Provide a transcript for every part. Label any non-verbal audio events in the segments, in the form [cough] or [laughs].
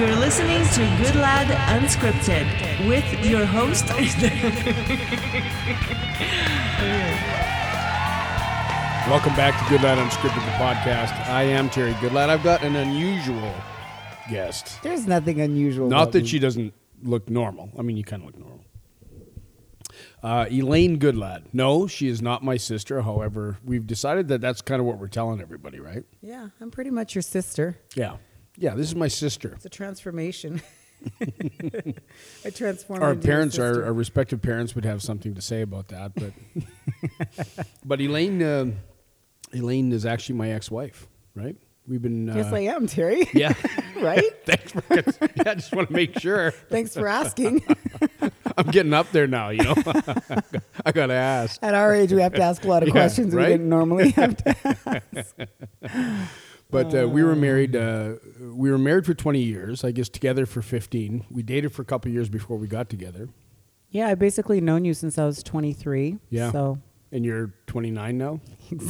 You're listening to Good Lad Unscripted with your host. [laughs] Welcome back to Good Lad Unscripted, the podcast. I am Terry Goodlad. I've got an unusual guest. There's nothing unusual. Not about that me. she doesn't look normal. I mean, you kind of look normal. Uh, Elaine Goodlad. No, she is not my sister. However, we've decided that that's kind of what we're telling everybody, right? Yeah, I'm pretty much your sister. Yeah. Yeah, this is my sister. It's a transformation. [laughs] I transformed. Our parents, our, our respective parents, would have something to say about that, but [laughs] but Elaine, uh, Elaine is actually my ex-wife, right? We've been. Uh, Yes, I am, Terry. Yeah. [laughs] right? Thanks for. yeah, I just want to make sure. Thanks for asking. I'm getting up there now. You know, I gotta ask. At our age, we have to ask a lot of Yeah, questions right? we didn't normally have to. But uh, we were married. Uh, we were married for 20 years. I guess together for 15. We dated for a couple years before we got together. Yeah, I basically known you since I was 23. Yeah. So, And you're 29 now. [laughs]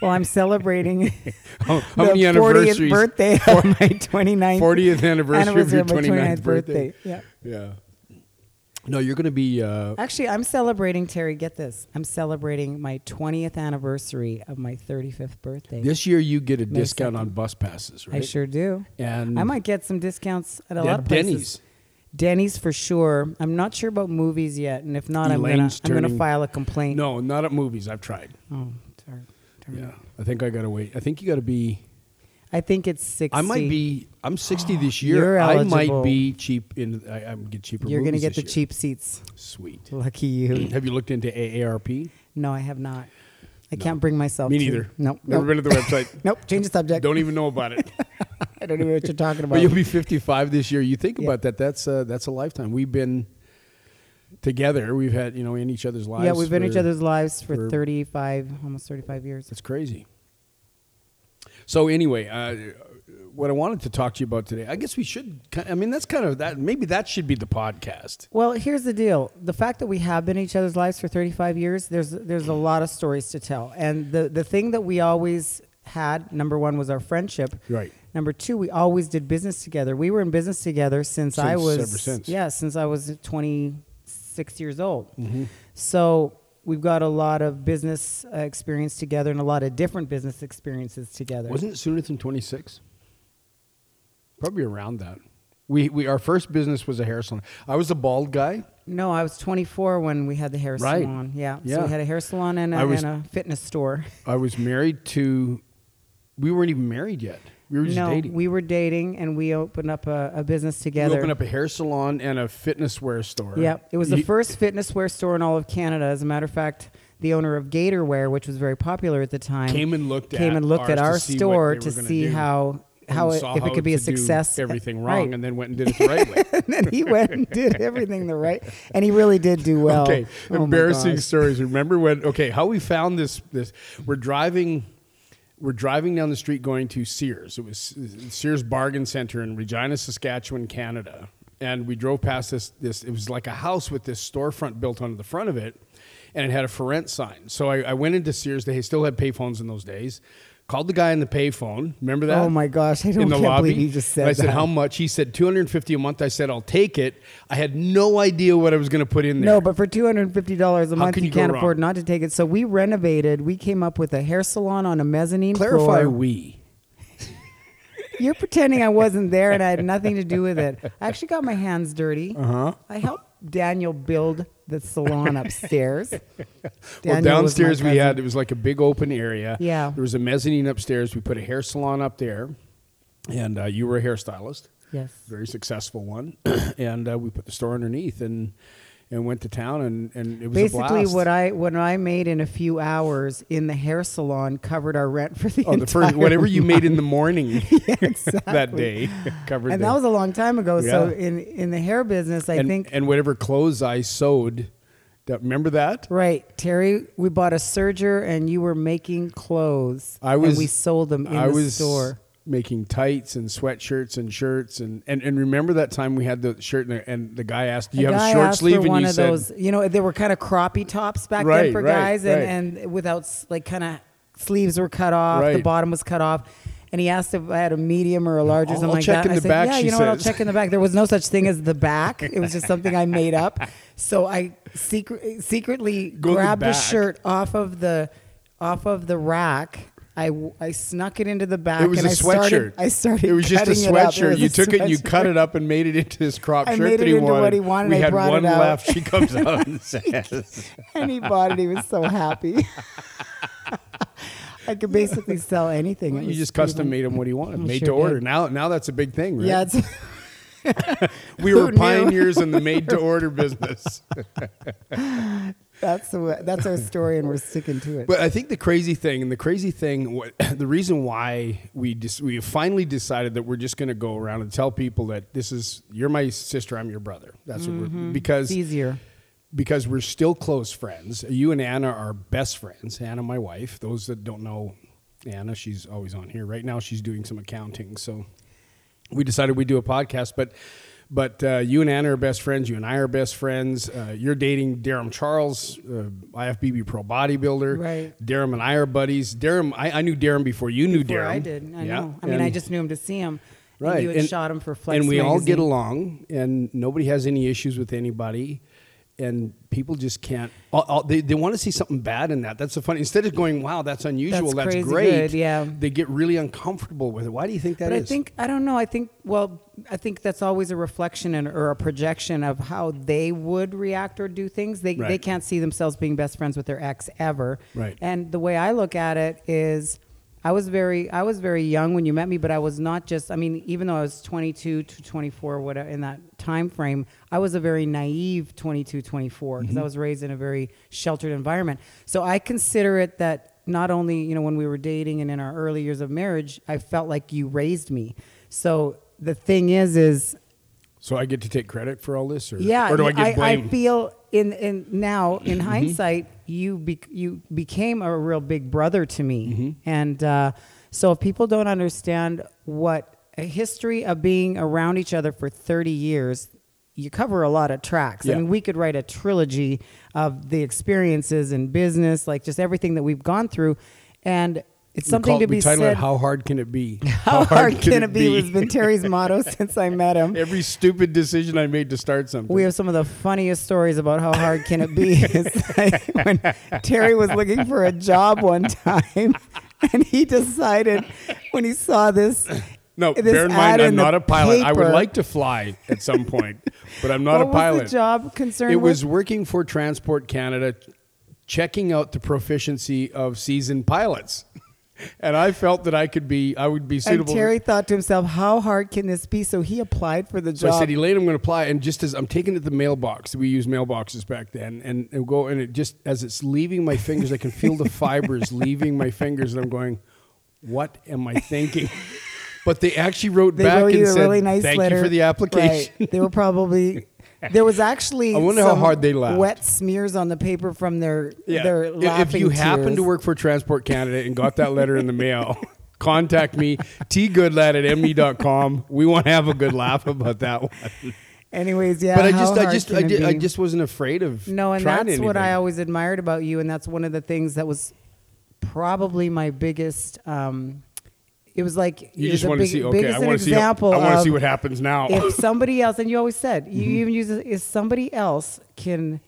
well, I'm celebrating [laughs] How, how the many 40th anniversaries? birthday of my 29th 40th [laughs] anniversary of your of my 29th birthday. Yeah. Yeah. No, you're going to be. Uh, Actually, I'm celebrating, Terry, get this. I'm celebrating my 20th anniversary of my 35th birthday. this year, you get a May discount 2nd. on bus passes, right? I sure do. And I might get some discounts at a lot of places. Denny's. Denny's for sure. I'm not sure about movies yet, and if not, Elaine's I'm gonna file a complaint. No, not at movies. I've tried. Oh, darn, darn. Yeah, I think I got to wait. I think you got to be. I think it's sixty. I might be. I'm 60 this year. You're I might eligible. be cheap in. I, I'm get cheaper. You're gonna movies get the this year. cheap seats. Sweet. Lucky you. [clears throat] Have you looked into AARP? no, I have not. I can't bring myself. Me to. neither. Nope. Never been to the website. [laughs] Nope. Change the subject. Don't even know about it. [laughs] I don't even know what you're talking about. but you'll be 55 this year. You think about that. That's uh, that's a lifetime. We've been together. We've had you know in each other's lives. yeah, we've been in for- each other's lives for, for- 35, almost 35 years. That's crazy. So anyway, uh, what I wanted to talk to you about today, I guess we should. I mean, that's kind of that. Maybe that should be the podcast. Well, here's the deal: the fact that we have been in each other's lives for 35 years, there's there's a lot of stories to tell, and the the thing that we always had, number one, was our friendship. Right. Number two, we always did business together. We were in business together since, I was ever since. yeah, since I was 26 years old. Mm-hmm. So we've got a lot of business uh, experience together and a lot of different business experiences together. Wasn't it sooner than 26? Probably around that. We, we our first business was a hair salon. I was a bald guy. No, I was 24 when we had the hair Right. salon. Yeah. So Yeah. we had a hair salon and a, was- and a fitness store. I was married to. We weren't even married yet. We were just no, dating. we were dating and we opened up a, a business together. We opened up a hair salon and a fitness wear store. Yeah, it was the He- first fitness wear store in all of Canada. As a matter of fact, the owner of Gator Wear, which was very popular at the time, Came and looked came at and looked at ours to our store to see do. how how it, if it could be a success. everything [laughs] Right. wrong, and then went and did it the right way. [laughs] and then he went and did [laughs] everything the right, and he really did do well. okay, Oh embarrassing stories. Remember when? Okay, how we found this? This we're driving. We're driving down the street going to Sears. It was Sears Bargain Center in Regina, Saskatchewan, Canada. And we drove past this. This it was like a house with this storefront built onto the front of it, and it had a for rent sign. So I, I went into Sears. They still had payphones in those days. Called the guy on the payphone. Remember that? Oh my gosh, I don't in the lobby. believe you just said And I said, that. "How much?" He said, 250 a month." I said, "I'll take it." I had no idea what I was going to put in there. No, but for two hundred and fifty dollars a month, can you, you can't wrong? afford not to take it. So we renovated. We came up with a hair salon on a mezzanine clarify floor. we. You're pretending I wasn't there and I had nothing to do with it. I actually got my hands dirty. Uh huh. I helped Daniel build the salon [laughs] upstairs. Well, Daniel was my downstairs we had it was like a big open area. Yeah. There was a mezzanine upstairs. We put a hair salon up there, and uh, you were a hairstylist, yes. very successful one, [clears throat] and uh, we put the store underneath and and went to town and and it was a Basically, what I what I made in a few hours in the hair salon covered our rent for the Oh, the first whatever you made in the morning [laughs] [laughs] that day [laughs] covered. And the- that was a long time ago. So in in the hair business, I and, think and whatever clothes I sewed. That remember that? Right, Terry. We bought a serger, and you were making clothes. I was- and we sold them in I the was store. Making tights and sweatshirts and shirts and, and, and remember that time we had the shirt and the, and the guy asked, "Do you A have a short sleeve?" and one you of said, those. You know, they were kind of croppy tops back Right, then for right, guys, right. and and without like kind of sleeves were cut off. The bottom was cut off. And he asked if I had a medium or a large or I'll- something I'll like check that. in I the said, back, yeah, you know what? I'll check in the back. There was no such thing as the back. It was just [laughs] something I made up. So I secret, secretly Go the grabbed a shirt off of the off of the rack. I, I snuck it into the back. It was and a I started, sweatshirt. I started. It was just a it sweatshirt. You a took it and you cut it up and made it into this crop I shirt made that he into wanted. what he wanted. We I had one it left. She comes out and [laughs] says, and he bought it. He was so happy. [laughs] I could basically sell anything. It "You just custom made him what he wanted, I made sure to order." did. Now, now that's a big thing, right? Yeah, [laughs] we were Who pioneers in the made to order business. That's the, that's our story, and we're sticking to it. But I think the crazy thing, and the crazy thing, what, [clears throat] the reason why we just we finally decided that we're just going to go around and tell people that this is you're my sister, I'm your brother. That's what we're mm-hmm. because it's easier. because we're still close friends. You and Anna are best friends. Anna, my wife. Those that don't know Anna, she's always on here. Right now, she's doing some accounting. So we decided we'd do a podcast. But but uh, you and Anna are best friends. You and I are best friends. Uh, you're dating Darrem Charles, uh, IFBB pro bodybuilder. Right. Darrem and I are buddies. Darrem, I, I knew Darrem before you knew Before Darrem. I did. I Yeah. know. I mean, I just knew him to see him. Right. And you had shot him for Flex And we all get along, and nobody has any issues with anybody. And people just can't. all- all- they they want to see something bad in that. That's the funny. Instead of going, "Wow, that's unusual. That's That's, great," good, yeah. they get really uncomfortable with it. Why do you think that but is? I think I don't know. I think well, I think that's always a reflection and or a projection of how they would react or do things. They they can't see themselves being best friends with their ex ever. Right. And the way I look at it is, I was very I was very young when you met me, but I was not just. I mean, even though I was 22 to 24, whatever in that time frame, I was a very naive 22, 24 because I mm-hmm. was raised in a very sheltered environment. So I consider it that not only you know when we were dating and in our early years of marriage, I felt like you raised me. So the thing is, is so. I get to take credit for all this, or yeah, or do I get I, blamed? feel in in now in Mm-hmm. hindsight, you be, you became a real big brother to me, Mm-hmm. and uh, so if people don't understand what a history of being around each other for thirty years. You cover a lot of tracks. Yeah. I mean, we could write a trilogy of the experiences in business, like just everything that we've gone through, and it's something call- to be said. it "How hard can it be?" [laughs] How, hard, can, it be? Has been Terry's [laughs] motto since I met him. Every stupid decision I made to start something. We have some of the funniest stories about how hard can it be. [laughs] It's like when Terry was looking for a job one time, and he decided when he saw this. no, this bear in mind, I'm in not a pilot. I would like to fly at some point, but I'm not what a pilot. was the job concerned It with? was working for Transport Canada, checking out the proficiency of seasoned pilots. And I felt that I could be, I would be and suitable. Terry thought to himself, "How hard can this be?" So he applied for the so job. I said, Elaine, I'm going to apply. And just as I'm taking it to the mailbox, we used mailboxes back then, and, and go, and it just, as it's leaving my fingers, I can feel the fibers [laughs] leaving my fingers, and I'm going, what am I thinking? But they actually wrote they back wrote and said, really nice thank letter. you for the application. Right. They were probably. [laughs] There was actually. [laughs] I wonder how hard they laughed. Wet smears on the paper from their their If- laughing if you happen to work for Transport Canada and got that letter in the mail, [laughs] contact me, tgoodlad at me.com. We want to have a good laugh about that one. Anyways, yeah. but I just, I just, I, did, I just wasn't afraid of No, and that's what I always admired about you, and that's one of the things that was probably my biggest. Um, it was like You just want to see. Okay, I want to see. I want to see what happens now. if somebody else, and you always said you Mm-hmm. even use if somebody else can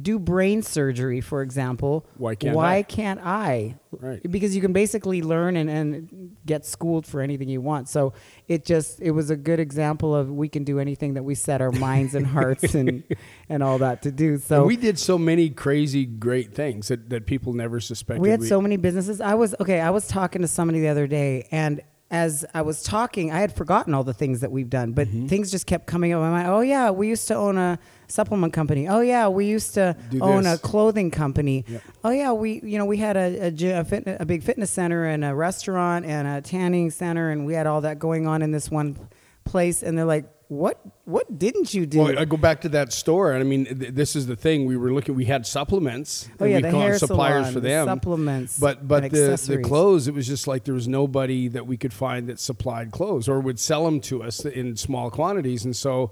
do brain surgery, for example, Why can't why I? can't I? Right. Because you can basically learn and, and get schooled for anything you want. So it just it was a good example of we can do anything that we set our minds and hearts and [laughs] and all that to do. So And we did so many crazy, great things that, that people never suspected. we had so many businesses. I was okay. I was talking to somebody the other day, and as I was talking, I had forgotten all the things that we've done, but Mm-hmm. things just kept coming up in my mind. Oh yeah, we used to own a supplement company. Oh yeah, we used to Do own this. a clothing company. Yep. Oh yeah, we you know we had a a, gy- a, fitness, a big fitness center and a restaurant and a tanning center, and we had all that going on in this one place. And they're like, "What? What didn't you do?" Well, I go back to that store, and I mean, th- this is the thing. We were looking. We had supplements. Oh, yeah, we'd the hair suppliers salon, for the them. supplements But but the the clothes, it was just like there was nobody that we could find that supplied clothes or would sell them to us in small quantities, and so.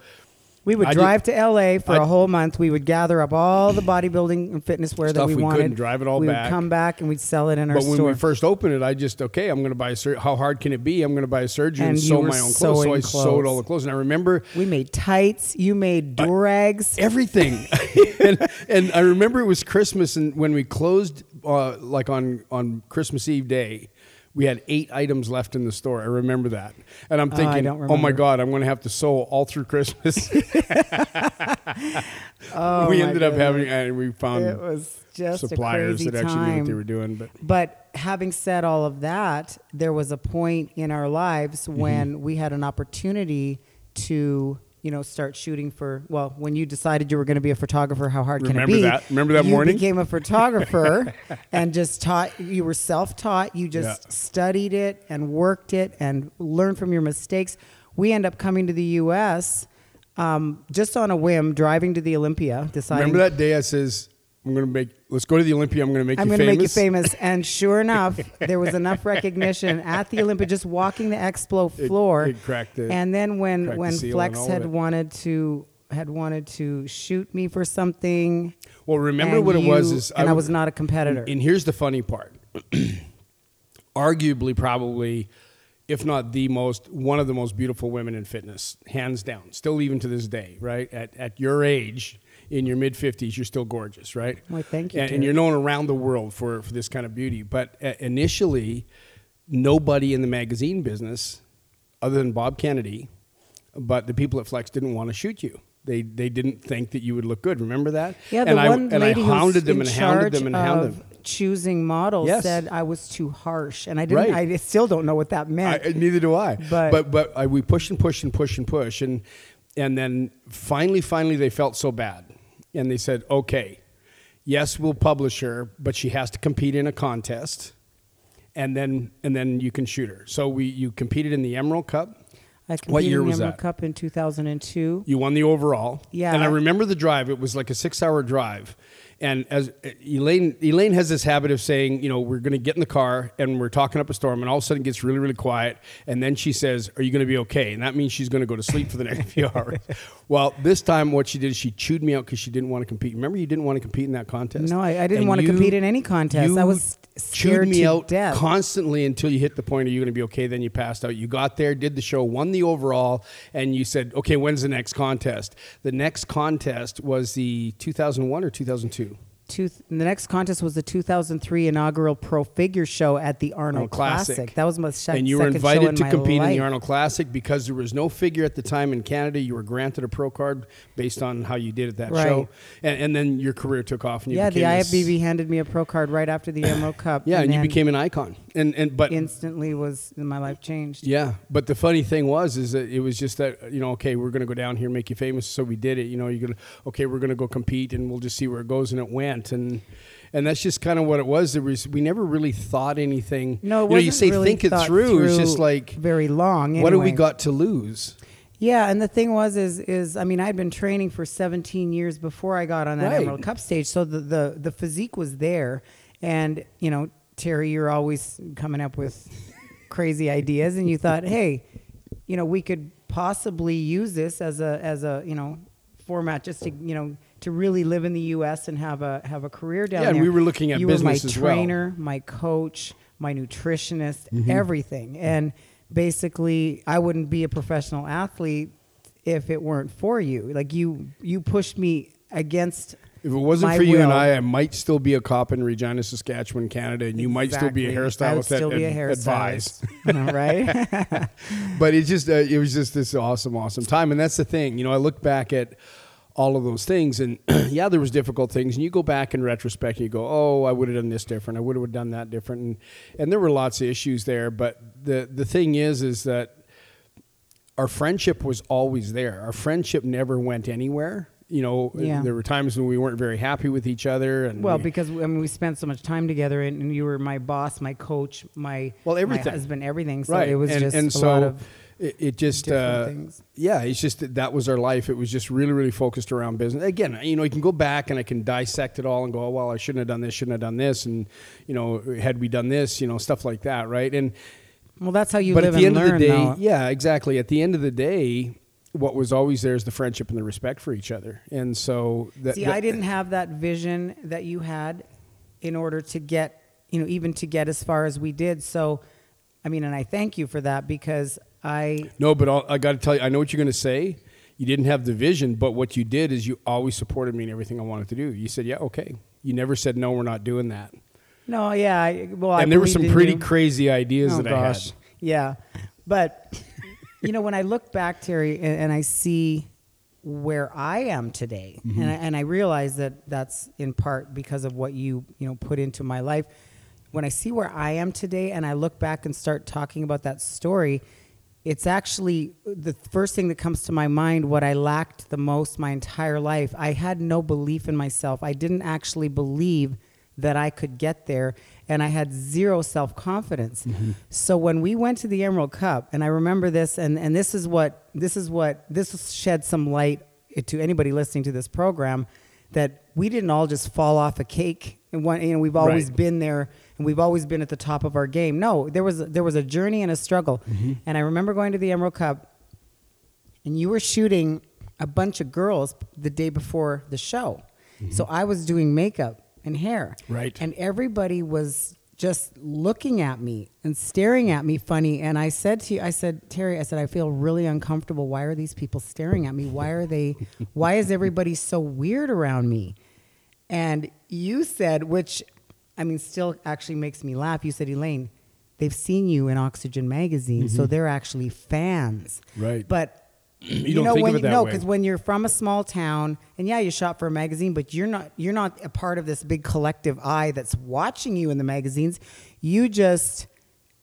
We would I did- drive to LA for I- a whole month. We would gather up all the bodybuilding and fitness wear that Stuff we, we wanted. couldn't, drive it all we back. would come back and we'd sell it in our store. But when store. we first opened it, I just okay. I'm going to buy a sur- How hard can it be? I'm going to buy a surgery and, And you sew were my own clothes. So sewing I sewed all clothes. the clothes, and I remember we made tights. You made durags. everything. [laughs] and, and I remember it was Christmas, and when we closed, uh, like on on Christmas Eve day, we had eight items left in the store. I remember that, and I'm Oh, thinking, don't oh my god, I'm going to have to sew all through Christmas. [laughs] [laughs] Oh, we ended up having, and we found It was just suppliers a crazy that actually knew what they were doing. But But having said all of that, there was a point in our lives Mm-hmm. when we had an opportunity to, you know, start shooting for. Well, when you decided you were going to be a photographer, how hard Remember can it be? that? Remember that you morning? You became a [laughs] photographer and just taught. You were self-taught. You just Yeah. studied it and worked it and learned from your mistakes. We end up coming to the U.S. Um, just on a whim, driving to the Olympia, deciding remember that day I says, I'm going to make. Let's go to the Olympia. I'm going to make you famous. I'm going to make you famous. And sure [laughs] enough, there was enough recognition at the Olympia, just walking the expo floor. it cracked the- and then when cracked the when Flex and had wanted to had wanted to shoot me for something. Well, remember and what it was you- is and I, was not a competitor. And here's the funny part. [clears throat] Arguably, probably, if not the most, one of the most beautiful women in fitness, hands down. Still, even to this day, right? At, at your age, in your mid 50s, you're still gorgeous, right? Why, thank you, And, and you're known around the world for, for this kind of beauty. But uh, initially, nobody in the magazine business, other than Bob Kennedy, but the people at Flex didn't want to shoot you. They, they didn't think that you would look good. Remember that? yeah, the and I, one and lady I hounded them and hounded them and hounded them. choosing models Yes. said I was too harsh, and I didn't. Right. I still don't know what that meant. I, neither do I. But- but but I, we pushed and pushed and pushed and pushed and and then finally finally they felt so bad and they said okay yes we'll publish her but she has to compete in a contest and then and then you can shoot her so we you competed in the Emerald Cup I competed What year in the Emerald that? Cup in 2002. you won the overall. Yeah. And I remember the drive. It was like a six hour drive. And as Elaine, Elaine has this habit of saying, you know, we're going to get in the car and we're talking up a storm, and all of a sudden it gets really, really quiet. And then she says, Are you going to be okay? And that means she's going to go to sleep for the next [laughs] few hours. Well, this time what she did is she chewed me out because she didn't want to compete. Remember, you didn't want to compete in that contest? No, I- I didn't And wanna compete in any contest. I was chewed scared me to out death. constantly until you hit the point, are you going to be okay? Then you passed out. You got there, did the show, won the overall, and you said, okay, when's the next contest? The next contest was the 2001 or 2002? Two, the next contest was the 2003 inaugural Pro Figure Show at the Arnold Arnold Classic. Classic. That was my se- and you were invited in to compete in the Arnold Classic because there was no figure at the time in Canada. You were granted a pro card based on how you did at that Right. show, and, and then your career took off. And you Yeah, the IFBB handed me a pro card right after the Emerald [coughs] Cup. Yeah, and you became an icon. And and but instantly was my life changed. Yeah, but the funny thing was, is that it was just that you know, okay, we're going to go down here, make you famous, so we did it. You know, you're gonna, okay, we're going to go compete, and we'll just see where it goes, and it went, and and that's just kind of what it was. There was we never really thought anything. No, you know, you say really think it thought through. It's just like, very long. what do we got to lose? Yeah, and the thing was, is is I mean, I'd been training for 17 years before I got on that Right. Emerald Cup stage, so the, the the physique was there, and you know, Terry, you're always coming up with crazy ideas, and you thought, [laughs] hey, you know, we could possibly use this as a as a you know format just to you know to really live in the U.S. and have a have a career down there. Yeah, we were looking at you business were my as well. trainer, my coach, my nutritionist, Mm-hmm. everything. And basically, I wouldn't be a professional athlete if it weren't for you. Like you, you pushed me against. If it wasn't for you and. I, I might still be a cop in Regina, Saskatchewan, Canada, and you might still be a Exactly. I would hairstylist still be a at- advise. hairstylist, right? [laughs] but it just uh, it was just this awesome awesome time and that's the thing you know i look back at all of those things. And [clears throat] yeah there was difficult things. And you go back in retrospect and you go oh i would have done this different. I would have done that different. And, and there were lots of issues there. But the the thing is is that our friendship was always there. Our friendship never went anywhere. You know Yeah. there were times when we weren't very happy with each other and well, we- because I mean, we spent so much time together, and, and you were my boss, my coach, my Well, my everything. husband, everything. So right. it was and, just and a so lot of it, it just uh, yeah it's just that, that was our life it was just really really focused around business again you know you can go back and i can dissect it all and go oh, well i shouldn't have done this shouldn't have done this and you know had we done this you know stuff like that right and Well, that's how you but live at the and end learn. of the day though. yeah exactly at the end of the day what was always there is the friendship and the respect for each other. And so that, See, that- I didn't have that vision that you had in order to get, you know, even to get as far as we did. So, I mean, and I thank you for that because I, No, but I'll, I got to tell you, I know what you're going to say. You didn't have the vision, but what you did is you always supported me in everything I wanted to do. You said, "Yeah, okay." You never said, "No, we're not doing that." no, yeah, I, well, I and there were some pretty you. crazy ideas Oh that gosh, I had. yeah, but you know, when I look back, Terry, and, and I see where I am today, Mm-hmm. and I, and I realize that that's in part because of what you you know put into my life. When I see where I am today, and I look back and start talking about that story, it's actually the first thing that comes to my mind. What I lacked the most my entire life, I had no belief in myself. I didn't actually believe that I could get there, and I had zero self confidence. Mm-hmm. So when we went to the Emerald Cup, and I remember this, and, and this is what this is what this shed some light to anybody listening to this program that we didn't all just fall off a cake and one you know we've always Right. been there and we've always been at the top of our game. No there was there was a journey and a struggle. Mm-hmm. And i remember going to the emerald cup and you were shooting a bunch of girls the day before the show. Mm-hmm. So i was doing makeup and hair. Right. and everybody was just looking at me and staring at me funny. And i said to you i said terry i said i feel really uncomfortable. Why are these people staring at me? Why are they why is everybody so weird around me? And you said which i mean still actually makes me laugh. You said elaine they've seen you in oxygen magazine so they're actually fans. Right. but [clears throat] You don't know think when you no because when you're from a small town and yeah you shop for a magazine but you're not you're not a part of this big collective eye that's watching you in the magazines. You just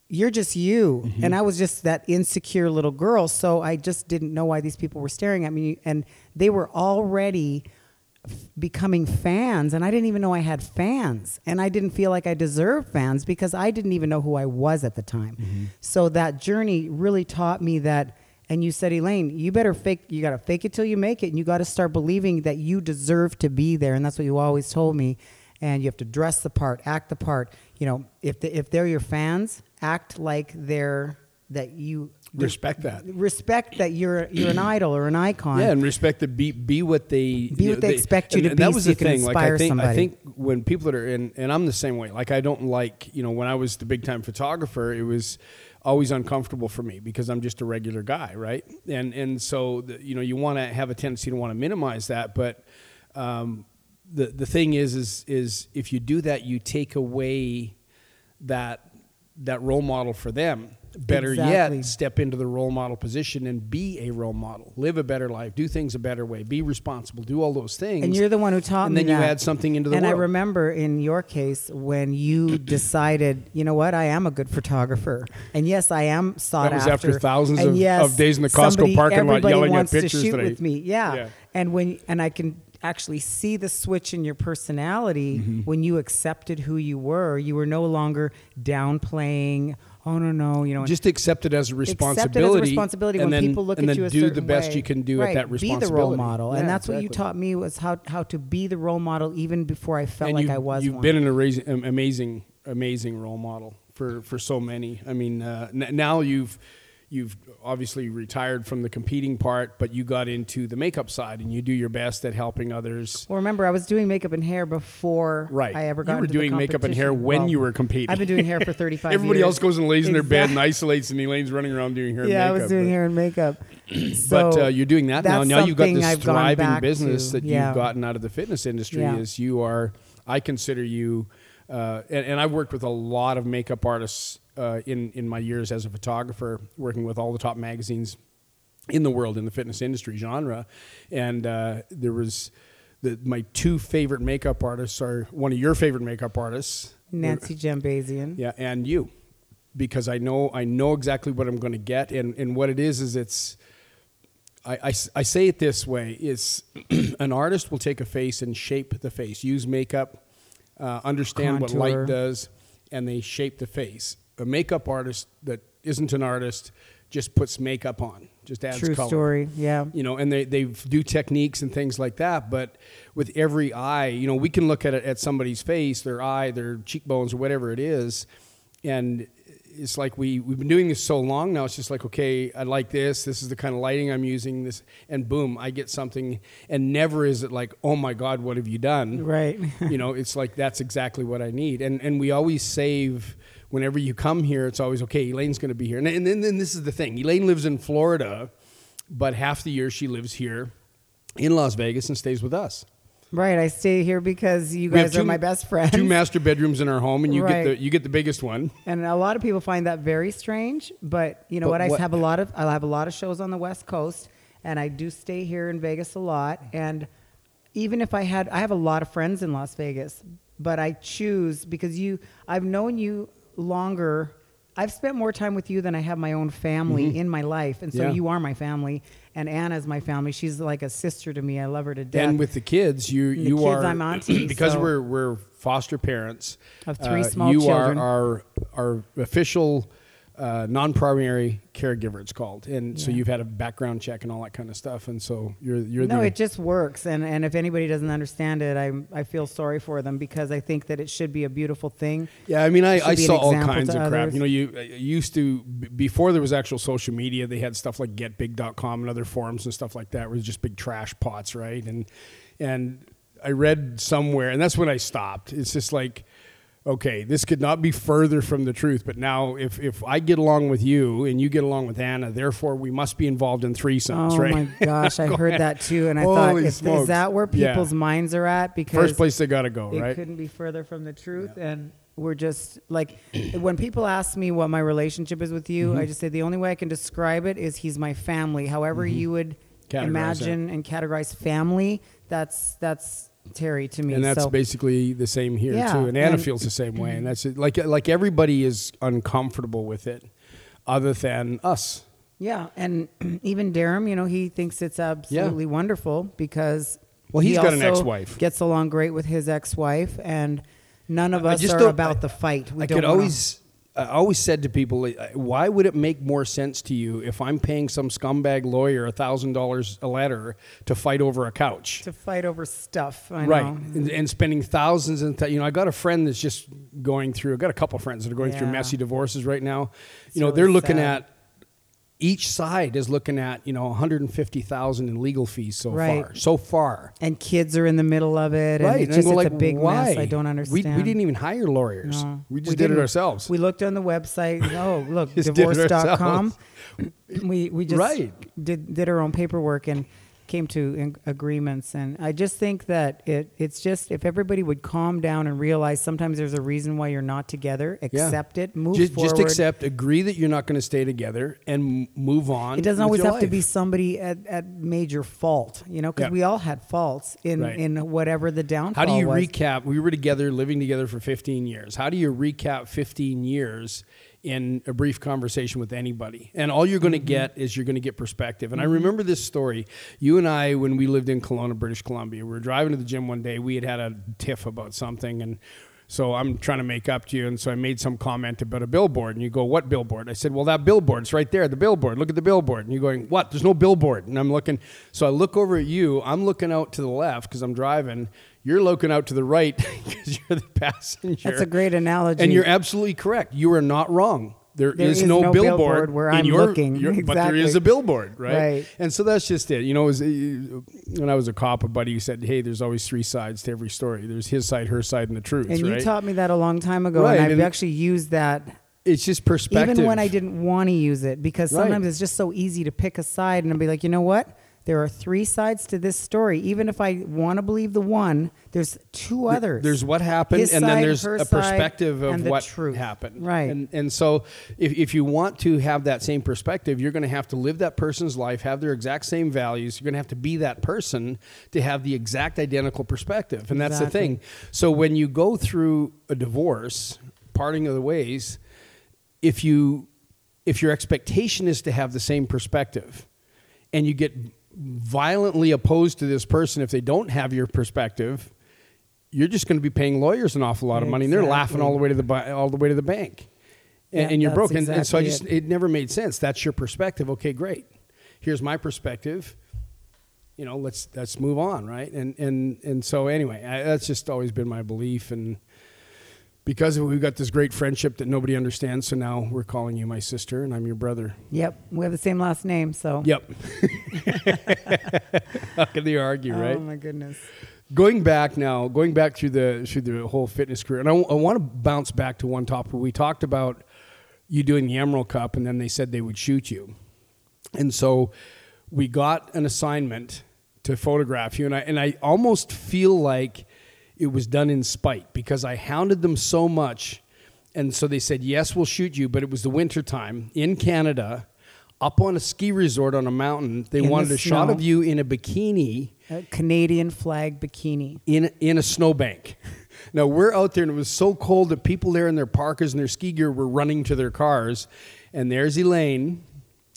you're just you. Mm-hmm. and i was just that insecure little girl so i just didn't know why these people were staring at me. And they were already becoming fans and i didn't even know i had fans and i didn't feel like i deserved fans because i didn't even know who i was at the time Mm-hmm. so that journey really taught me that and you said elaine you better fake you got to fake it till you make it and you got to start believing that you deserve to be there and that's what you always told me and you have to dress the part act the part you know if the, if they're your fans act like they're that you Respect that. respect that you're you're an idol or an icon Yeah, and respect the be be what they Be what they expect you and- to and be That was so the thing. like I think I think when people that are in, and I'm the same way. Like I don't like you know when I was the big time photographer, it was always uncomfortable for me because I'm just a regular guy, right? And and so the, you know you want to have a tendency to want to minimize that, but um, the the thing is is is if you do that, you take away that that role model for them. Better Exactly. yet, step into the role model position and be a role model. Live a better life. Do things a better way. Be responsible. Do all those things. And you're the one who taught and me And then you that. add something into the and world. I remember in your case when you [clears throat] decided, you know what, I am a good photographer, and yes, I am sought That was after thousands of- yes, of days in the Costco somebody- parking lot yelling at pictures to shoot that I- with me. Yeah. Yeah. and when and I can actually see the switch in your personality Mm-hmm. when you accepted who you were. You were no longer downplaying. Oh no, no, you know. just accept it as a Accept it responsibility. as a responsibility when then, people look and at then you a do certain the best way. you can do right. at that responsibility Be the role model, and Yeah, that's what you taught me was how how to be the role model even before I felt and like I was You've one. been an amazing, amazing, amazing role model for for so many. I mean, uh, n- now you've you've obviously retired from the competing part, but you got into the makeup side, and you do your best at helping others. Well, remember, I was doing makeup and hair before Right. I ever got. You were doing makeup and hair when Well, you were competing. I've been doing hair for [laughs] 35 Everybody years. else goes and lays in their bed and isolates, and Elaine's running around doing hair. and Yeah, I was doing but- hair and makeup. [clears throat] But uh, you're doing that now. Now you've got this I've thriving business to. that Yeah. you've gotten out of the fitness industry. Yeah. Is you are, I consider you, uh, and, and I've worked with a lot of makeup artists uh, in in my years as a photographer, working with all the top magazines in the world in the fitness industry genre, and uh, there was. The, my two favorite makeup artists are one of your favorite makeup artists, Nancy Jambazian. yeah, and you, because I know I know exactly what I'm going to get, and and what it is is it's. I I say it this way: is [clears throat] an artist will take a face and shape the face, use makeup, uh, understand what light does, and they shape the face. A makeup artist that isn't an artist just puts makeup on, just adds True color story. Yeah. you know, and they, they do techniques and things like that. But with every eye, you know, we can look at it at somebody's face, their eye, their cheekbones, or whatever it is, and it's like we we've been doing this so long now. It's just like okay, I like this. This is the kind of lighting I'm using. This and boom, I get something. And never is it like, oh my god, what have you done? Right. you know, it's like that's exactly what I need. And and we always save. Whenever you come here, it's always okay. Elaine's going to be here, and, and then, then this is the thing. Elaine lives in Florida, but half the year she lives here in Las Vegas and stays with us. Right. I stay here because you guys are my best friends. Two master bedrooms in our home, and you get the you get the biggest one. And a lot of people find that very strange, but you know But what? I have a lot of I have a lot of shows on the West Coast, and I do stay here in Vegas a lot. And even if I had, I have a lot of friends in Las Vegas, but I choose because you, I've known you longer. I've spent more time with you than I have my own family in my life, and so Mm-hmm. Yeah. you are my family, and Anna's my family. She's like a sister to me. I love her to death. And with the kids, you And the you kids, are I'm auntie, [clears throat] because so- we're we're foster parents Of three uh, small you children. are our our official uh, non-primary caregiver. It's called, and so you've had a background check and all that kind of stuff. And so you're you're no, it just works, and and if anybody doesn't understand it, I I feel sorry for them because I think that it should be a beautiful thing. Yeah, I mean, I, I saw all kinds of crap. You know, you uh, used to before there was actual social media. They had stuff like GetBig.com and other forums and stuff like that, where it was just big trash pots, right? And and I read somewhere, and that's when I stopped. It's just like, okay, this could not be further from the truth. But now, if if I get along with you and you get along with Anna, therefore we must be involved in threesomes, Oh right? Oh [laughs] my gosh, I heard that too, and I thought, Holy is, smokes. is that where Yeah. people's minds are at? Because First place they got to go, right? it right? couldn't be further from the truth, and we're just like when people ask me what my relationship is with you, Mm-hmm. I just say the only way I can describe it is he's my family. However, you would Mm-hmm. Categorize imagine and categorize family, that's that's Terry to me. and that's so, basically the same here Yeah, too. And Anna and- feels the same way, and that's it. like like everybody is uncomfortable with it, other than us. Yeah, and [clears throat] even Darrem, you know, he thinks it's absolutely wonderful because Well, he's he got an ex-wife. Gets along great with his ex-wife, and none of us are about the fight. We I don't could always. I always said to people, uh, why would it make more sense to you if I'm paying some scumbag lawyer thousand dollars a letter to fight over a couch? to fight over stuff. I right know. and, and spending thousands and th- you know i got a friend that's just going through i got a couple friends that are going through messy divorces right now It's you know really they're looking sad. at each side is looking at you know 150000 in legal fees so Right. far so far And kids are in the middle of it, and right it's just go it's like a big why mess. I don't understand. we didn't even hire lawyers No. we just did it ourselves We looked on the website. [laughs] Oh, look, Just did it divorce.com. We we just Right. did did our own paperwork and came to agreements. And I just think that it it's just if everybody would calm down and realize sometimes there's a reason why you're not together, Yeah. accept it, move just, forward. just accept agree that you're not going to stay together and m- move on It doesn't always have to be somebody at, at major fault, you know, because Yeah. we all had faults in, Right. in whatever the downfall How do you was. recap? We were together, living together for 15 years. How do you recap 15 years in a brief conversation with anybody? And all you're going to Mm-hmm. get is you're going to get perspective. And I remember this story. You and I, when we lived in Kelowna, British Columbia, we were driving to the gym one day. We had had a tiff about something, and so I'm trying to make up to you. And so I made some comment about a billboard. And you go, What billboard? I said, Well, that billboard's right there, the billboard. Look at the billboard. And you're going, What? There's no billboard. And I'm looking. So I look over at you. I'm looking out to the left because I'm driving. You're looking out to the right [laughs] because you're the [laughs] passenger. That's a great analogy. And you're absolutely correct. You are not wrong. There is, is no, no billboard, billboard where in I'm your- looking. your- But there is a billboard, right? Right. And so that's just it. You know, it was, uh, when I was a cop, a buddy said, "Hey, there's always three sides to every story. There's his side, her side, and the truth." and right? you taught me that a long time ago, Right, and I've and- actually used that it's just perspective. even when I didn't want to use it because Right. sometimes it's just so easy to pick a side and I'd be like, you know what? There are three sides to this story. Even if I want to believe the one, there's two others. There's what happened, His and then there's her a side, perspective of what truth. happened. Right. And and so if, if you want to have that same perspective, you're going to have to live that person's life, have their exact same values. You're going to have to be that person to have the exact identical perspective. And that's the thing. So when you go through a divorce, parting of the ways, if you if your expectation is to have the same perspective and you get violently opposed to this person if they don't have your perspective, you're just going to be paying lawyers an awful lot of money, and they're laughing all the way to the all the way to the bank, and, Yeah, and you're broke. And, and so I exactly just it. never made sense. That's your perspective. Okay, great. Here's my perspective. You know, let's let's move on, right? And and and so anyway, I, that's just always been my belief, and because we've got this great friendship that nobody understands. So now we're calling you my sister, and I'm your brother. Yep, we have the same last name, so. Yep. [laughs] [laughs] How can they argue, oh, right? Oh my goodness. going back now, going back through the through the whole fitness career, and I, want to bounce back to one topic. We talked about you doing the Emerald Cup, and then they said they would shoot you, and so we got an assignment to photograph you, and I and I almost feel like it was done in spite because I hounded them so much, and so they said yes, we'll shoot you, but it was the winter time in Canada. Up on a ski resort on a mountain, they In the wanted a shot of you in a bikini A Canadian flag bikini. in in a snowbank. [laughs] Now we're out there, and it was so cold that people there in their parkas and their ski gear were running to their cars. And there's Elaine,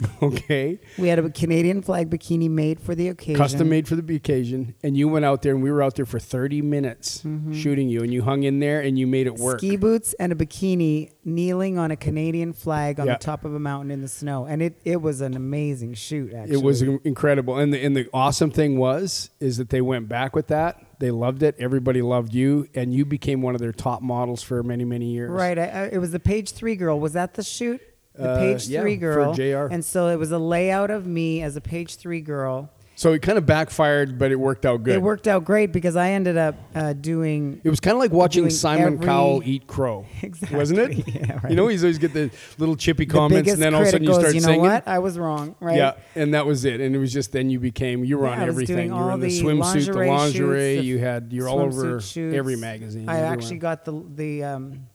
[laughs] okay, We had a Canadian flag bikini made for the occasion. custom made for the occasion. And you went out there, and we were out there for 30 minutes mm-hmm. shooting you, and you hung in there, and you made it work. Ski boots and a bikini kneeling on a Canadian flag on Yeah. the top of a mountain in the snow. And it, it was an amazing shoot, actually. It was incredible, and the and the awesome thing was is that they went back with that. They loved it. Everybody loved you, and you became one of their top models for many many years. Right. I, I, it was the page three girl. Was that the shoot? The Uh, page yeah, three for girl. JR. And so it was a layout of me as a page three girl. So it kind of backfired, but it worked out good. It worked out great because I ended up uh, doing. It was kind of like watching Simon every- Cowell eat crow, [laughs] Exactly. wasn't it? [laughs] Yeah, right. You know, he's always get the little chippy the comments, and then all of a sudden you start you know singing. what? I was wrong, right? Yeah, and that was it. And it was just then you became you were Yeah, on everything. You were in the the swimsuit, the lingerie shoots, the you had you're all over shoots. every magazine. I everywhere. actually got the the um,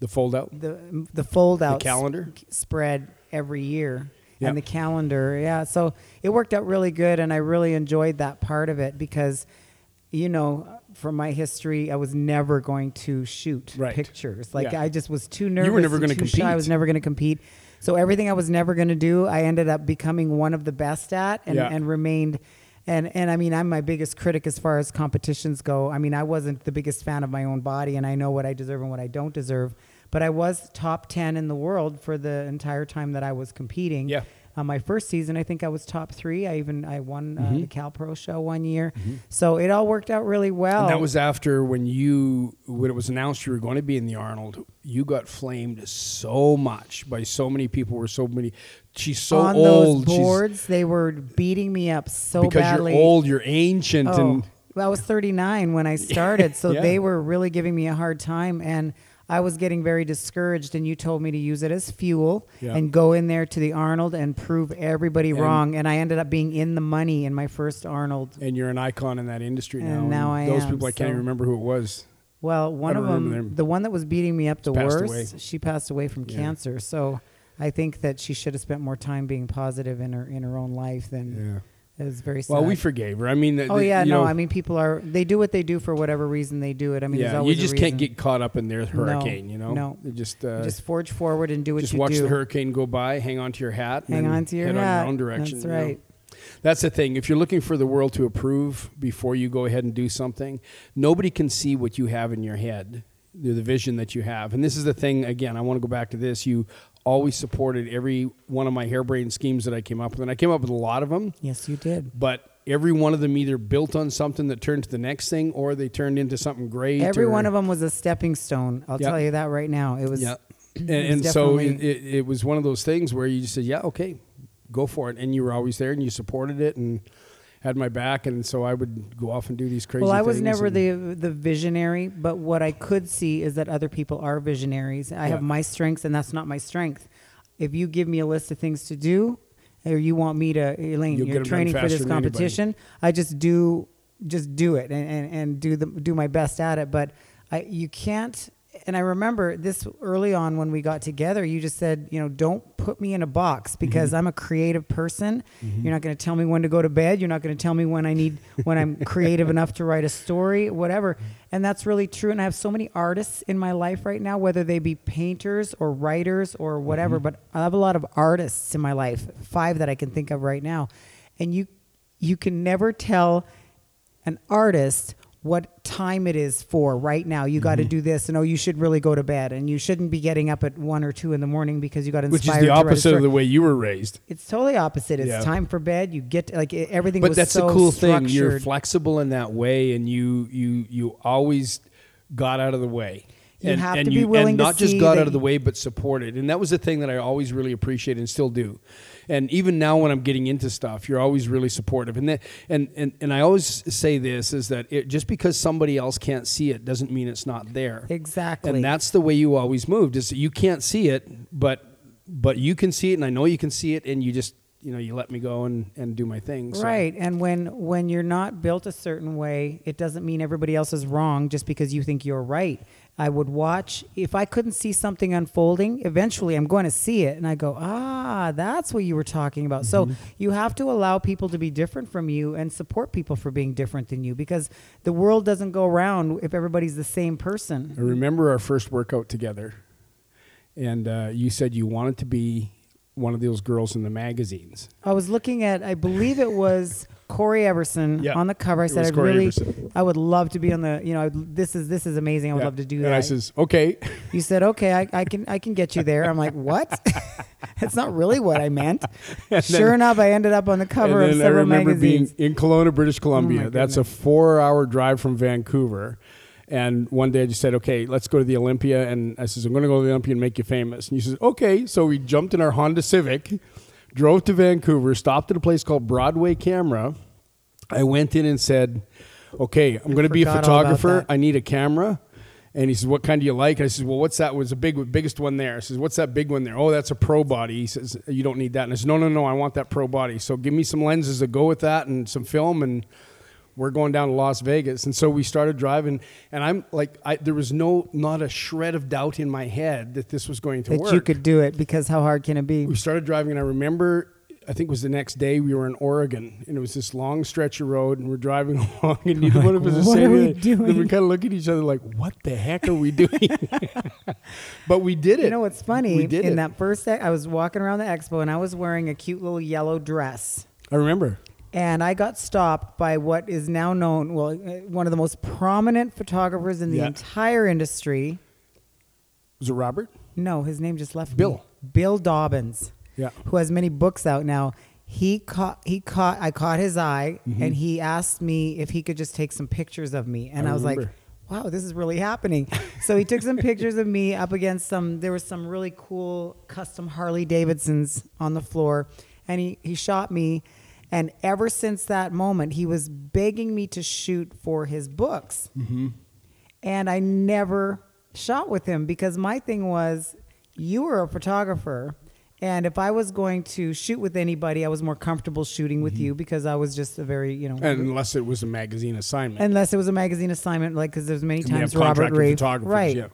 the fold out. the the fold out calendar? spread every year Yep. and the calendar yeah so it worked out really good and i really enjoyed that part of it because you know from my history i was never going to shoot Right. pictures like Yeah. i just was too nervous You were never gonna too shy. i was never going to compete so everything i was never going to do i ended up becoming one of the best at and, Yeah. and remained and and I mean I'm my biggest critic as far as competitions go. I mean I wasn't the biggest fan of my own body and I know what I deserve and what I don't deserve, but I was top 10 in the world for the entire time that I was competing. Yeah. Uh, my first season, I think I was top three. I even I won uh, Mm-hmm. the Cal Pro show one year, so it all worked out really well. And that was after when you when it was announced you were going to be in the Arnold. You got flamed so much by so many people. Were so many. She's so on old. those she's- boards. They were beating me up so because badly. you're old. You're ancient, Oh, and well, I was 39 when I started, [laughs] so Yeah. they were really giving me a hard time, and I was getting very discouraged. And you told me to use it as fuel Yeah. and go in there to the Arnold and prove everybody And- wrong. And I ended up being in the money in my first Arnold. and you're an icon in that industry now. And now I those am, people I can't so- even remember who it was. Well, one of them, them. the one that was beating me up the worst, away. she passed away from Yeah. cancer. So I think that she should have spent more time being positive in her in her own life than it was very sad. Well, we forgave her. I mean, Oh yeah, no. know, I mean, people are they do what they do for whatever reason they do it. I mean, there's yeah, you just can't get caught up in their hurricane. you know, no. You just uh, just, forge forward and do what you do. Just watch do. the hurricane go by, hang on to your hat, Hang on to your head hat. on your own direction. That's you know? right. That's the thing. If you're looking for the world to approve before you go ahead and do something, nobody can see what you have in your head, the, the vision that you have. And this is the thing, again, I want to go back to this. You always supported every one of my harebrained schemes that I came up with. And I came up with a lot of them, Yes, you did. but every one of them either built on something that turned to the next thing or they turned into something great. Every or- one of them was a stepping stone. I'll Yeah. tell you that right now. It was. Yeah. [clears throat] And, it was and so it, it, it was one of those things where you just said, yeah, okay, go for it. And you were always there and you supported it and had my back. And so I would go off and do these crazy Well, I was never the the visionary, but what I could see is that other people are visionaries. I have my strengths, and that's not my strength. If you give me a list of things to do, or you want me to, Elaine, You'll you're training for this competition. I just do just do it and, and, and do the do my best at it. But I you can't. And I remember this early on when we got together. You just said, you know, don't put me in a box mm-hmm. because I'm a creative person. Mm-hmm. You're not going to tell me when to go to bed. You're not going to tell me when I need when I'm [laughs] creative enough to write a story, whatever. And that's really true. And I have so many artists in my life right now, whether they be painters or writers or whatever. Mm-hmm. But I have a lot of artists in my life, five that I can think of right now. And you you can never tell an artist what time it is for right now. You got to Mm-hmm. do this, and oh, you should really go to bed, and you shouldn't be getting up at one or two in the morning because you got inspired. which is the to opposite of the way you were raised. It's totally opposite. It's Yeah. time for bed. You get like everything. But that's so the cool thing. You're flexible in that way, and you you you always got out of the way. You have to be willing and to not just got out of the way, but supported. And that was the thing that I always really appreciate and still do. And even now, when I'm getting into stuff, you're always really supportive. And that, and, and and I always say this is that it, just because somebody else can't see it doesn't mean it's not there. Exactly. And that's the way you always moved. Is that you can't see it, but but you can see it, and I know you can see it, and you just you know you let me go and, and do my thing. So. Right. And when when you're not built a certain way, it doesn't mean everybody else is wrong just because you think you're right. I would watch if I couldn't see something unfolding, eventually I'm going to see it and I go, "Ah, that's what you were talking about." So, you have to allow people to be different from you and support people for being different than you because the world doesn't go around if everybody's the same person. I remember our first workout together, and uh, you said you wanted to be one of those girls in the magazines. I was looking at, I believe it was [laughs] Cory Everson Yeah, on the cover. I said, was Corey really, Everson. I would love to be on the, you know, this is this is amazing. I would love to do that. and that. I says, okay. you said, okay, I, I can I can get you there. I'm like, what? [laughs] That's not really what I meant. [laughs] And sure enough, I ended up on the cover and of then I several remember magazines. Oh being in Kelowna, British oh Columbia. my That's a four-hour drive from Vancouver. And one day I just said, okay, let's go to the Olympia. And I says, I'm going to go to the Olympia and make you famous. And he says, okay. So we jumped in our Honda Civic, drove to Vancouver, stopped at a place called Broadway Camera. I went in and said, okay, I'm going to be a forgot all about photographer. I need a camera. And he says, "What kind do you like?" I says, "Well, what's that? Was the big, biggest one there?" I says, "What's that big one there?" "Oh, that's a pro body." He says, "You don't need that." And I says, "No, no, no. I want that pro body. So give me some lenses to go with that and some film, and we're going down to Las Vegas." And so we started driving, and I'm like, I, there was no, not a shred of doubt in my head that this was going to that work. you could do it because how hard can it be? we started driving, and I remember, I think it was the next day we were in Oregon, and it was this long stretch of road, and we're driving [laughs] along, and neither one of us is "What saying anything. Then we kind of look at each other like, "What the heck are we doing?" [laughs] but we did it. You know what's funny? We did In it. that first, I was walking around the expo and I was wearing a cute little yellow dress. I remember. And I got stopped by what is now known, well, uh, one of the most prominent photographers in the Yeah. entire industry. Was it Robert? No, his name just left me. Bill. Bill Dobbins. Yeah. who has many books out now. He caught he caught I caught his eye Mm-hmm. and he asked me if he could just take some pictures of me and I I, was like remember. wow this is really happening [laughs] so he took some pictures of me up against some there was some really cool custom Harley Davidsons on the floor and he he shot me and ever since that moment he was begging me to shoot for his books. Mm-hmm. And I never shot with him because my thing was you were a photographer. And if I was going to shoot with anybody I was more comfortable shooting with mm-hmm. you because I was just a very you know And unless it was a magazine assignment. unless it was a magazine assignment like because there's many times Robert Reiff. right. yeah.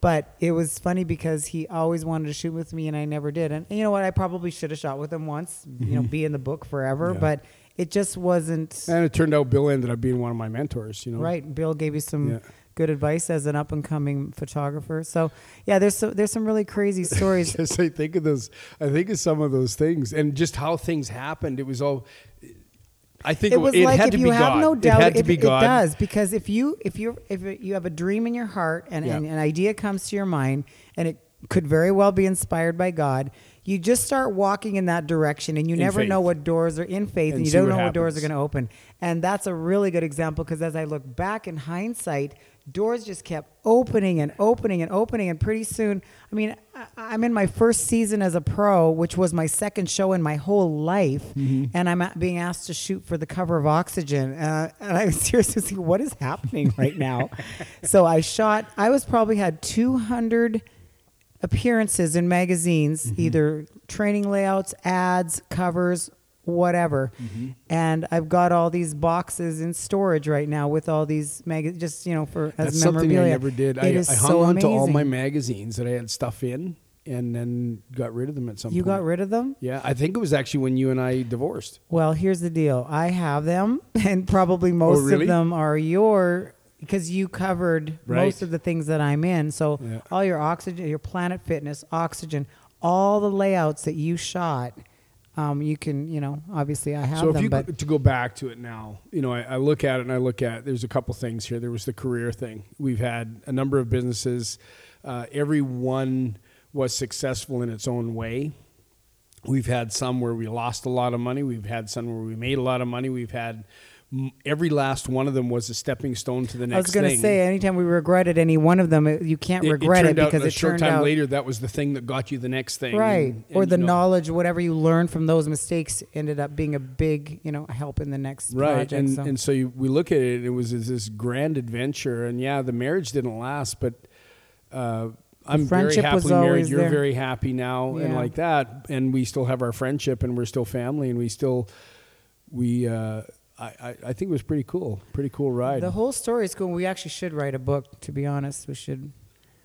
But it was funny because he always wanted to shoot with me and I never did and you know what I probably should have shot with him once you know be in the book forever Mm-hmm. Yeah. but it just wasn't and it turned out Bill ended up being one of my mentors. You know. Right. Bill gave you some Yeah. good advice as an up and coming photographer. So yeah, there's so, there's some really crazy [laughs] stories. I think of those. I think of some of those things and just how things happened. It was all. I think it was it like had if to you have God. no it doubt, had to it, be it God. does because if you if you if you have a dream in your heart and, Yeah. and an idea comes to your mind and it could very well be inspired by God, you just start walking in that direction and you In never know what doors are in faith and, And you don't what know what doors are going to open. And that's a really good example because as I look back in hindsight, doors just kept opening and opening and opening. And pretty soon, I mean, I, I'm in my first season as a pro, which was my second show in my whole life. Mm-hmm. And I'm being asked to shoot for the cover of Oxygen. Uh, and I was [laughs] seriously thinking, what is happening right now? [laughs] so I shot, I was probably had 200 appearances in magazines, Mm-hmm. either training layouts, ads, covers, whatever. Mm-hmm. And I've got all these boxes in storage right now with all these mag just you know for as That's something. I never did. It I, is I hung so on to all my magazines that I had stuff in, and then got rid of them at some You point. You got rid of them? Yeah, I think it was actually when you and I divorced. Well, here's the deal. I have them, [laughs] and probably most Oh, really? of them are your because you covered Right. most of the things that I'm in. So Yeah. all your oxygen, your Planet Fitness, oxygen, all the layouts that you shot, um, you can, you know, obviously I have so if them, you but to go back to it now, you know, I, I look at it and I look at there's a couple things here. There was the career thing. We've had a number of businesses. Uh, every one was successful in its own way. We've had some where we lost a lot of money. We've had some where we made a lot of money. We've had every last one of them was a stepping stone to the next I was going to say, anytime we regretted any one of them, it, you can't it, regret it, out because a it short time out later that was the thing that got you the next thing right, and- or and, the you know, knowledge, whatever you learned from those mistakes, ended up being a big, you know, help in the next right project. and so. and so you, we look at it it was this, this grand adventure and yeah the marriage didn't last but uh, I'm very happily married. You're there. very happy now, and like that, and we still have our friendship, and we're still family, and we still, we, uh, I, I, think it was pretty cool, pretty cool ride. the whole story is cool. We actually should write a book. To be honest, we should.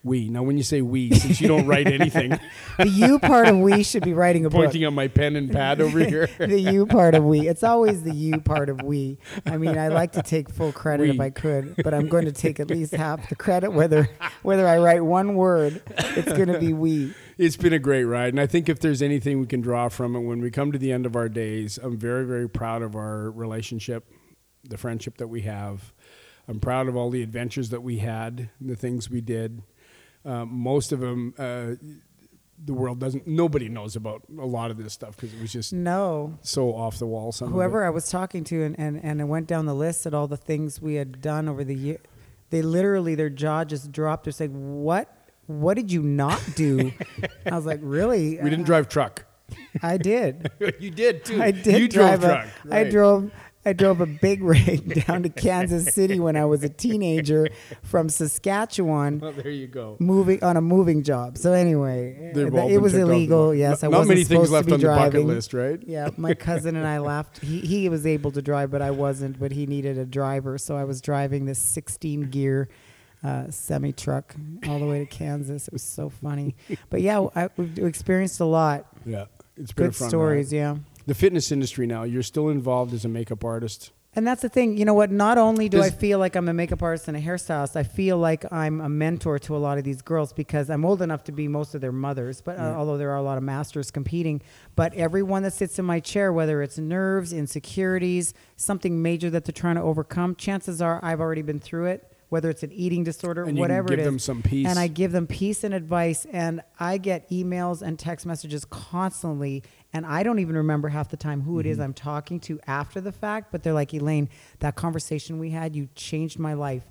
we now, when you say we, since you don't write anything, [laughs] The you part of we should be writing a book. pointing at my pen and pad over [laughs] here. the you part of we. It's always the you part of we. I mean, I like to take full credit if I could, but I'm going to take at least half the credit. Whether whether I write one word, it's going to be we. It's been a great ride, and I think if there's anything we can draw from it when we come to the end of our days, I'm very, very proud of our relationship, the friendship that we have. I'm proud of all the adventures that we had, the things we did. Um, most of them, uh, the world doesn't. Nobody knows about a lot of this stuff because it was just No, so off the wall. Some whoever. I was talking to, and, and and I went down the list at all the things we had done over the year. They literally, their jaw just dropped. They're saying, "What? What did you not do?" [laughs] I was like, "Really? we didn't drive truck. I did. [laughs] you did too. I did You drive drove a, truck. I drove I drove a big [laughs] rig down to Kansas City when I was a teenager from Saskatchewan Well, there you go. moving on a moving job. So anyway, th- it was illegal. Yes, I Not- not wasn't many things supposed left to be on the bucket driving. list, right? Yeah, my cousin and I laughed. He he was able to drive, but I wasn't. But he needed a driver, so I was driving this 16 gear uh, semi truck all the way to Kansas. It was so funny. But yeah, I, we've experienced a lot. Yeah, it's Good fun stories. ride. Yeah. The fitness industry now. You're still involved as a makeup artist. And that's the thing, you know what? Not only do I feel like I'm a makeup artist and a hairstylist, I feel like I'm a mentor to a lot of these girls because I'm old enough to be most of their mothers. But uh, although there are a lot of masters competing, but everyone that sits in my chair, whether it's nerves, insecurities, something major that they're trying to overcome, chances are I've already been through it. Whether it's an eating disorder, And whatever give it is, them some peace. and I give them peace and advice, and I get emails and text messages constantly, and I don't even remember half the time who it Mm-hmm. is I'm talking to after the fact, but they're like, Elaine, that conversation we had, you changed my life.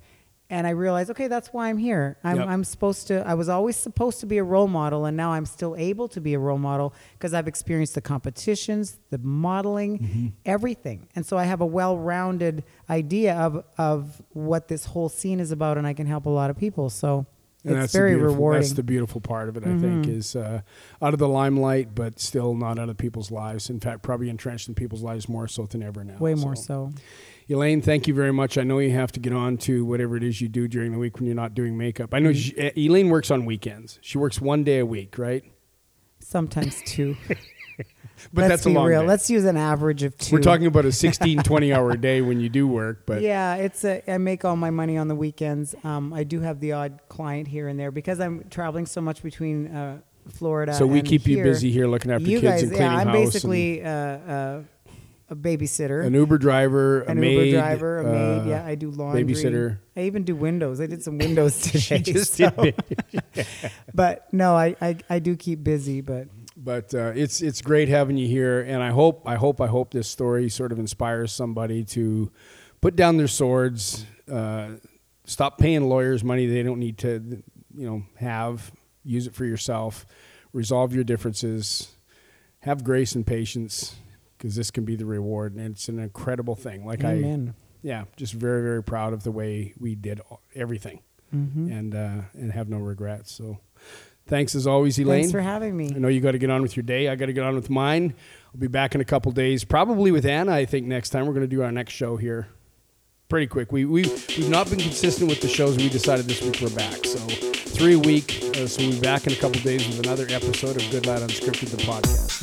And I realized, okay, that's why I'm here. I'm, Yep. I'm supposed to, I was always supposed to be a role model, and now I'm still able to be a role model because I've experienced the competitions, the modeling, Mm-hmm. everything. And so I have a well rounded idea of, of what this whole scene is about, and I can help a lot of people. So And it's very rewarding. That's the beautiful part of it, I think, Mm-hmm. is uh, out of the limelight, but still not out of people's lives. In fact, probably entrenched in people's lives more so than ever now. Way more so. Elaine, thank you very much. I know you have to get on to whatever it is you do during the week when you're not doing makeup. I know she, uh, Elaine works on weekends. She works one day a week, right? Sometimes two. [laughs] But Let's that's be a long real. day. Let's use an average of 2 We're talking about a 16, [laughs] 20 hour day when you do work, but yeah, it's a. I make all my money on the weekends. Um, I do have the odd client here and there because I'm traveling so much between uh, Florida. so we and keep you busy here looking after You kids guys, and cleaning yeah, I'm house. basically uh, uh, a babysitter. an Uber driver, a an maid, Uber driver, a maid. uh, Yeah, I do laundry. babysitter. I even do windows. I did some [laughs] windows today. She just so- did. [laughs] But no, I, I I do keep busy. But But uh, it's it's great having you here, and I hope I hope I hope this story sort of inspires somebody to put down their swords, uh, stop paying lawyers money they don't need to, you know, have. Use it for yourself. Resolve your differences. Have grace and patience, because this can be the reward, and it's an incredible thing. Like I, amen. yeah, just very very proud of the way we did everything, Mm-hmm. and uh, and have no regrets. So, thanks as always, Elaine. Thanks for having me. I know you got to get on with your day. I got to get on with mine. I'll be back in a couple days, probably with Anna. I think next time we're going to do our next show here. Pretty quick. We we we've not been consistent with the shows. We decided this week we're back. So three a week. Uh, so we'll be back in a couple days with another episode of Good Lad Unscripted, the podcast.